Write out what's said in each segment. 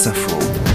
Wasserfall.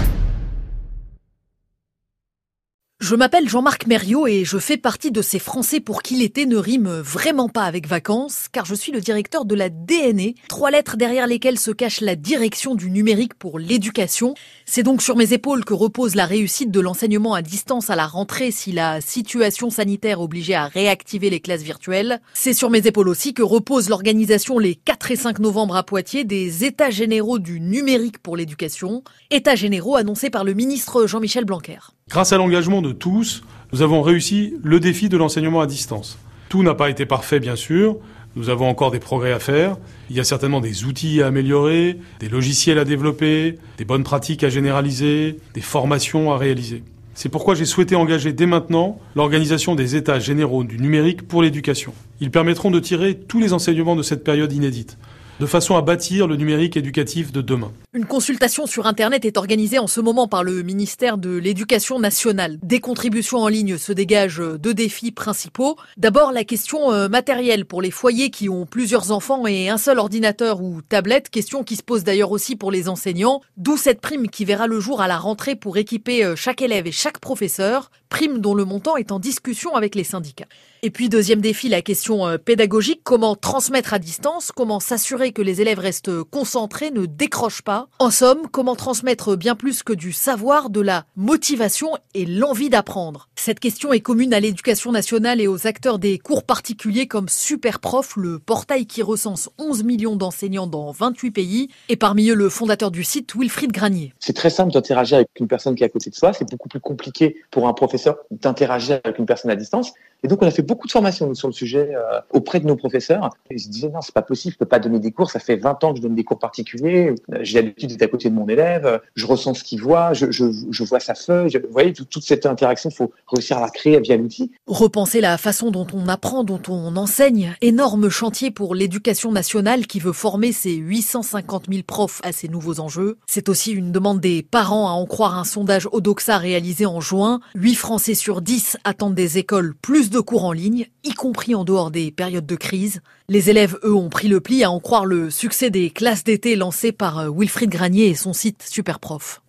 Je m'appelle Jean-Marc Mériot et je fais partie de ces Français pour qui l'été ne rime vraiment pas avec vacances, car je suis le directeur de la DNE, trois lettres derrière lesquelles se cache la direction du numérique pour l'éducation. C'est donc sur mes épaules que repose la réussite de l'enseignement à distance à la rentrée si la situation sanitaire obligeait à réactiver les classes virtuelles. C'est sur mes épaules aussi que repose l'organisation les 4 et 5 novembre à Poitiers des États généraux du numérique pour l'éducation, États généraux annoncés par le ministre Jean-Michel Blanquer. Grâce à l'engagement de tous, nous avons réussi le défi de l'enseignement à distance. Tout n'a pas été parfait, bien sûr. Nous avons encore des progrès à faire. Il y a certainement des outils à améliorer, des logiciels à développer, des bonnes pratiques à généraliser, des formations à réaliser. C'est pourquoi j'ai souhaité engager dès maintenant l'organisation des États généraux du numérique pour l'éducation. Ils permettront de tirer tous les enseignements de cette période inédite de façon à bâtir le numérique éducatif de demain. Une consultation sur Internet est organisée en ce moment par le ministère de l'Éducation nationale. Des contributions en ligne se dégagent deux défis principaux. D'abord, la question euh, matérielle pour les foyers qui ont plusieurs enfants et un seul ordinateur ou tablette, question qui se pose d'ailleurs aussi pour les enseignants, d'où cette prime qui verra le jour à la rentrée pour équiper euh, chaque élève et chaque professeur, prime dont le montant est en discussion avec les syndicats. Et puis deuxième défi, la question euh, pédagogique, comment transmettre à distance, comment s'assurer que les élèves restent concentrés, ne décrochent pas? En somme, comment transmettre bien plus que du savoir, de la motivation et l'envie d'apprendre? Cette question est commune à l'éducation nationale et aux acteurs des cours particuliers comme Superprof, le portail qui recense 11 millions d'enseignants dans 28 pays, et parmi eux le fondateur du site, Wilfried Granier. C'est très simple d'interagir avec une personne qui est à côté de soi, c'est beaucoup plus compliqué pour un professeur d'interagir avec une personne à distance. Et donc on a fait beaucoup de formations sur le sujet euh, auprès de nos professeurs. Ils se disaient non, c'est pas possible, je peux pas donner des cours, ça fait 20 ans que je donne des cours particuliers, j'ai l'habitude d'être à côté de mon élève, je ressens ce qu'il voit, je, je, vois sa feuille. vous voyez, toute cette interaction, il faut réussir à la créer via l'outil. Repenser la façon dont on apprend, dont on enseigne, énorme chantier pour l'éducation nationale qui veut former ses 850 000 profs à ces nouveaux enjeux. C'est aussi une demande des parents à en croire un sondage Odoxa réalisé en juin. 8 Français sur 10 attendent des écoles plus de cours en ligne, y compris en dehors des périodes de crise. Les élèves, eux, ont pris le pli à en croire le succès des classes d'été lancées par euh, Wilfried Granier et son site Superprof.